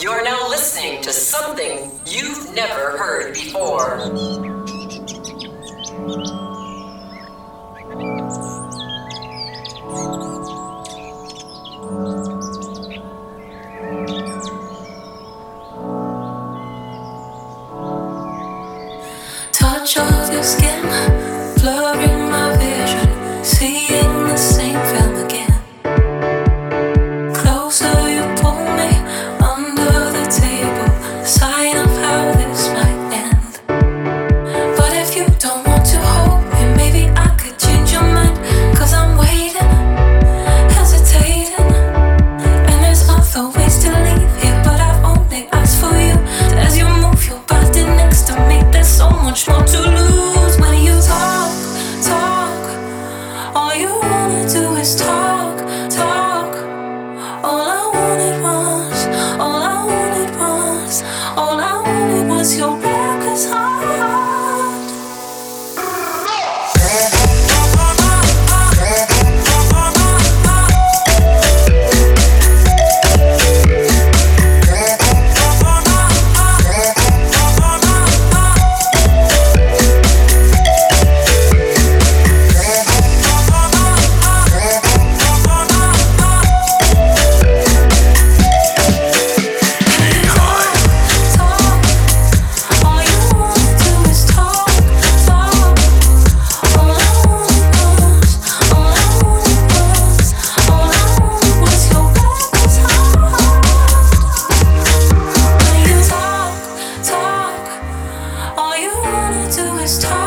You're now listening to something you've never heard before. too this time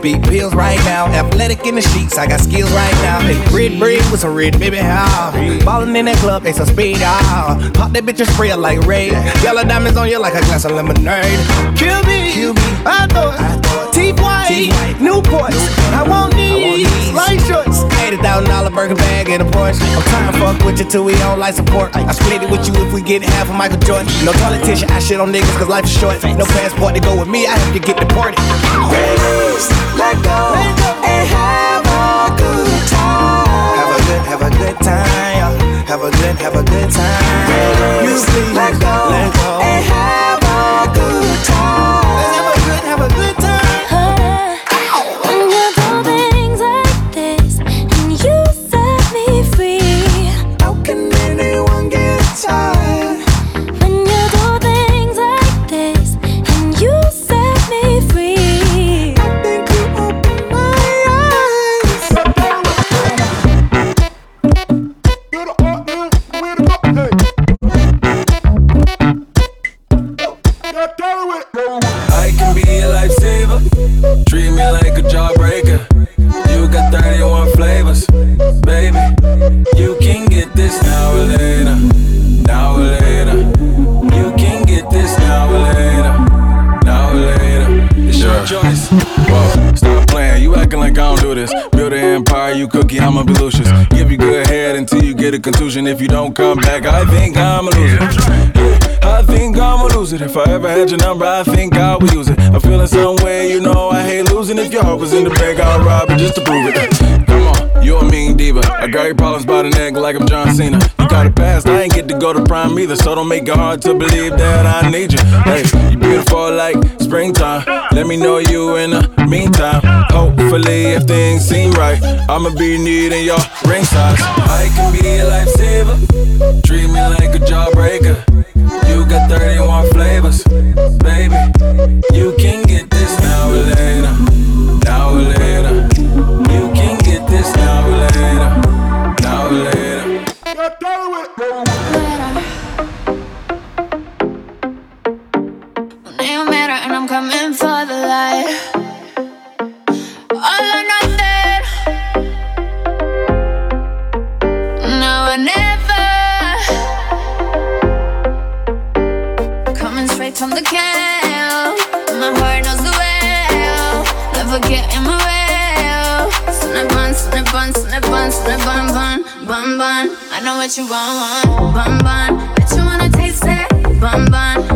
beat pills right now. Athletic in the sheets, I got skills right now. Hey, red bread with some red baby, how? Ballin' in that club, they some speed, ah. Pop that bitch and spray it like red. Yellow diamonds on you like a glass of lemonade. Kill me, Kill me. I it. Teeth white, Newports. I want these, light shorts. $80,000 Birkin bag and a Porsche. I'm trying to fuck with you till we on life support. I split it with you if we get half of Michael Jordan. No politician, I shit on niggas cause life is short. No passport to go with me, I have to get deported. Let go, and have a good time. Have a good, have a good time. Have a good, have a good time. You please, let go, let go. If you don't come back, I think I'm a loser. Yeah, I think I'ma lose it. If I ever had your number, I think I would use it. I'm feeling some way, you know I hate losing. If your heart was in the bag, I'll rob it just to prove it. Come on, you a mean diva. I got your problems by the neck like I'm John Cena. You got a past, I to go to prime either. So don't make it hard to believe that I need you. Hey, you beautiful like springtime. Let me know you in the meantime. Hopefully, if things seem right, I'ma be needing your ring size. I can be a lifesaver. Treat me like a jawbreaker. You got 31 flavors, baby. Snap on, snap on, snap bun, bun, bun. I know what you want, want, bun, bun. Bet you wanna taste it, bun, bun.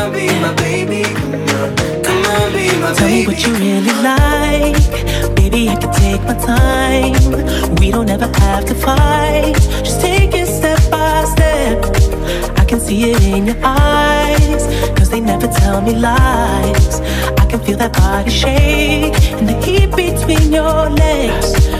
On, be my baby, come on. Come on, be my Tell me what you really like. Baby, I can take my time. We don't ever have to fight. Just take it step by step. I can see it in your eyes. Cause they never tell me lies. I can feel that body shake and the heat between your legs.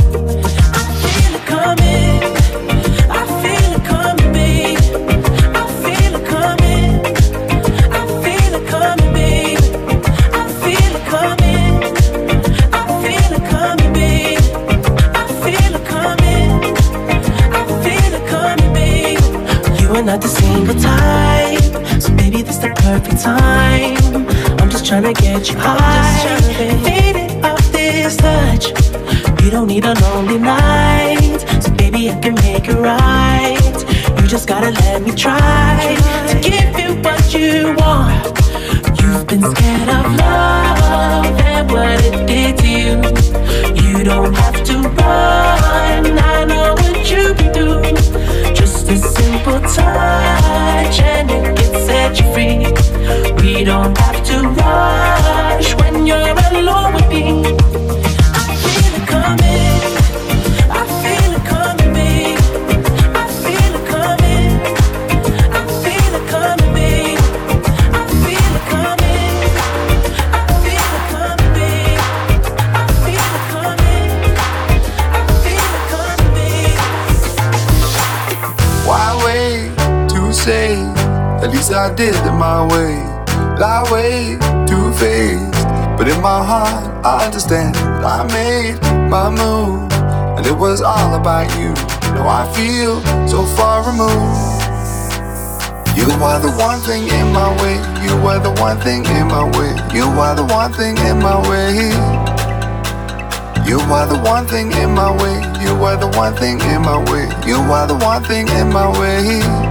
Need a lonely night, so baby, I can make it right. You just gotta let me try to give you what you want. You've been scared of love and what it did to you. You don't have to run. I know what you've been through. Just a simple touch and it can set you free. We don't have to rush when you're alone with me. I did it my way. Lie way too faced, but in my heart I understand. I made my move, and it was all about you. Now I feel so far removed. You are the one thing in my way. You are the one thing in my way. You are the one thing in my way. You are the one thing in my way. You are the one thing in my way. You are the one thing in my way.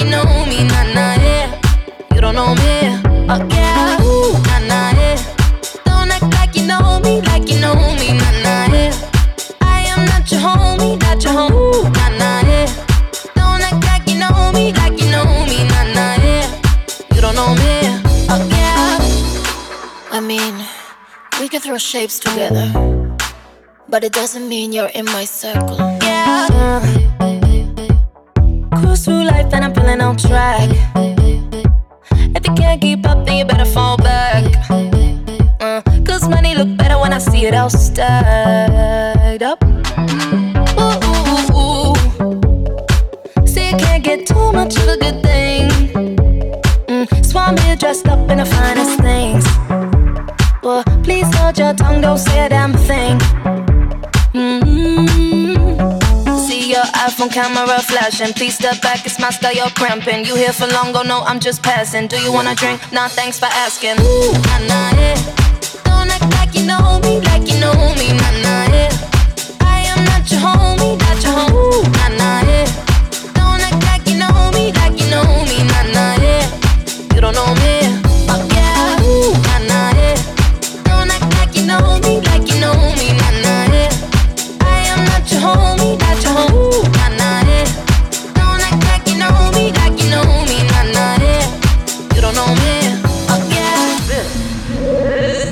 could throw shapes together, but it doesn't mean you're in my circle. Yeah. Cruise through life and I'm feeling on track. If you can't keep up, then you better fall back. Uh, Cause money look better when I see it all stacked up. Ooh, ooh, ooh. See, you can't get too much of a good thing. Mm, so I'm here dressed up in the finest things. Hold your tongue, don't say a damn thing. Mm-hmm. See your iPhone camera flashing. Please step back, it's my style, you're cramping. You here for long, oh no, I'm just passing. Do you wanna drink? Nah, thanks for asking. Ooh, nah, nah, yeah. Don't act like you know me, like you know me, nah, nah, yeah. I am not your homie, not your home. Ooh, nah, nah, yeah. Don't act like you know me, like you know me, nah, nah, yeah. You don't know me,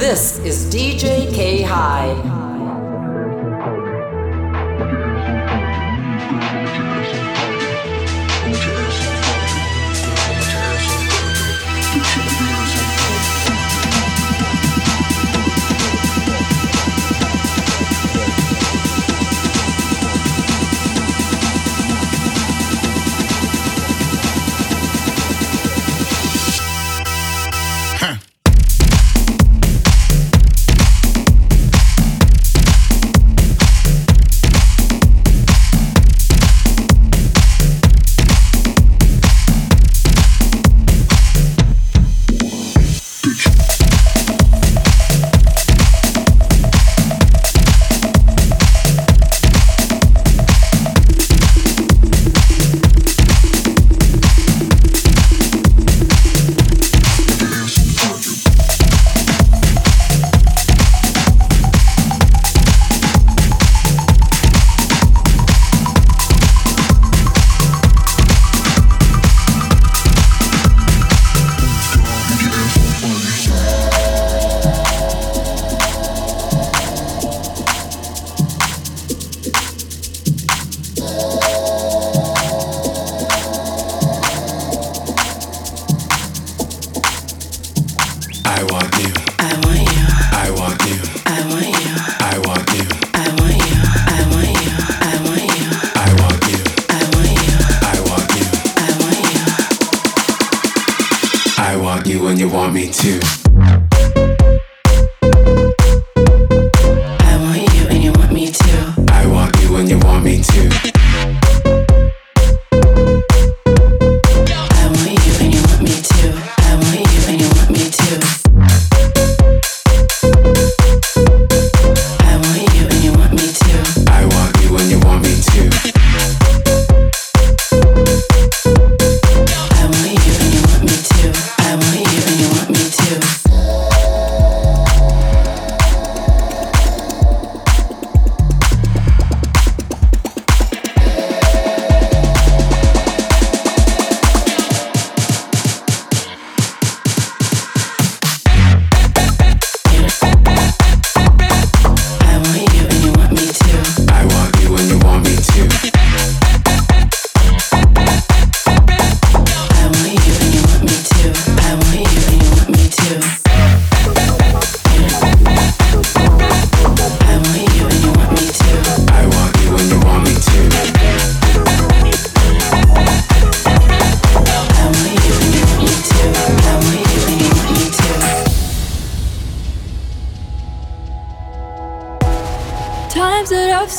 This is DJ K Hyde.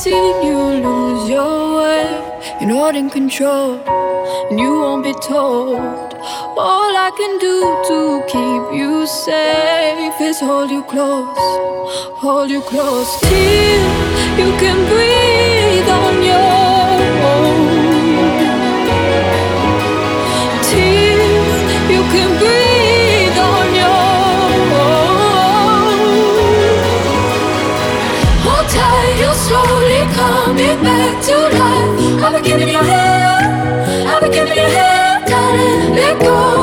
Seen you lose your way, You're not in control, and you won't be told. All I can do to keep you safe is hold you close, hold you close till you can breathe on your own. Till you can breathe I've been giving you hell, I've been giving you hell, darling. Let go.